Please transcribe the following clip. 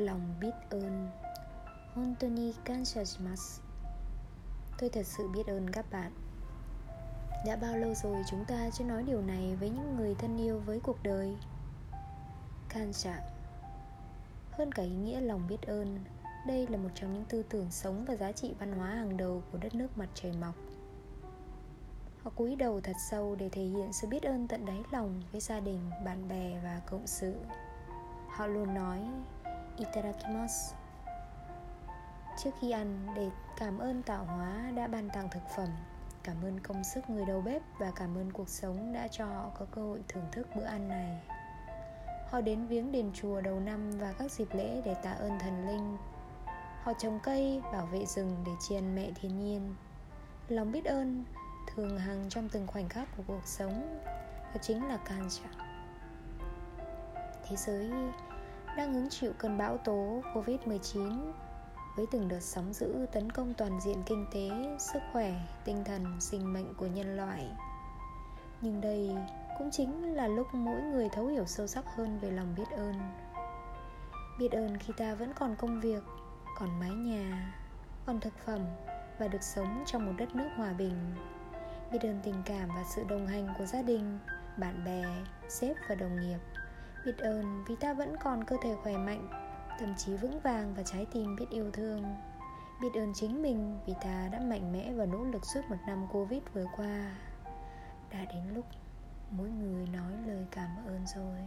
lòng biết ơn. Hontoni shimasu Tôi thật sự biết ơn các bạn. Đã bao lâu rồi chúng ta chưa nói điều này với những người thân yêu với cuộc đời? Kansha Hơn cả ý nghĩa lòng biết ơn Đây là một trong những tư tưởng sống và giá trị văn hóa hàng đầu của đất nước mặt trời mọc. Họ cúi đầu thật sâu để thể hiện sự biết ơn tận đáy lòng với gia đình, bạn bè và cộng sự. Họ luôn nói Itadakimasu Trước khi ăn để cảm ơn tạo hóa đã ban tặng thực phẩm. Cảm ơn công sức người đầu bếp và cảm ơn cuộc sống đã cho họ có cơ hội thưởng thức bữa ăn này. Họ đến viếng đền chùa đầu năm và các dịp lễ để tạ ơn thần linh. Họ trồng cây, bảo vệ rừng để tri ân mẹ thiên nhiên. Lòng biết ơn thường hằng trong từng khoảnh khắc của cuộc sống Đó chính là Kancha Thế giới đang hứng chịu cơn bão tố Covid-19 với từng đợt sóng dữ tấn công toàn diện kinh tế, sức khỏe, tinh thần, sinh mệnh của nhân loại. Nhưng đây cũng chính là lúc mỗi người thấu hiểu sâu sắc hơn về lòng biết ơn. Biết ơn khi ta vẫn còn công việc, còn mái nhà, còn thực phẩm và được sống trong một đất nước hòa bình. Biết ơn tình cảm và sự đồng hành của gia đình, bạn bè, sếp và đồng nghiệp biết ơn vì ta vẫn còn cơ thể khỏe mạnh tâm trí vững vàng và trái tim biết yêu thương. Biết ơn chính mình vì ta đã mạnh mẽ và nỗ lực suốt một năm covid vừa qua. Đã đến lúc mỗi người nói lời cảm ơn rồi.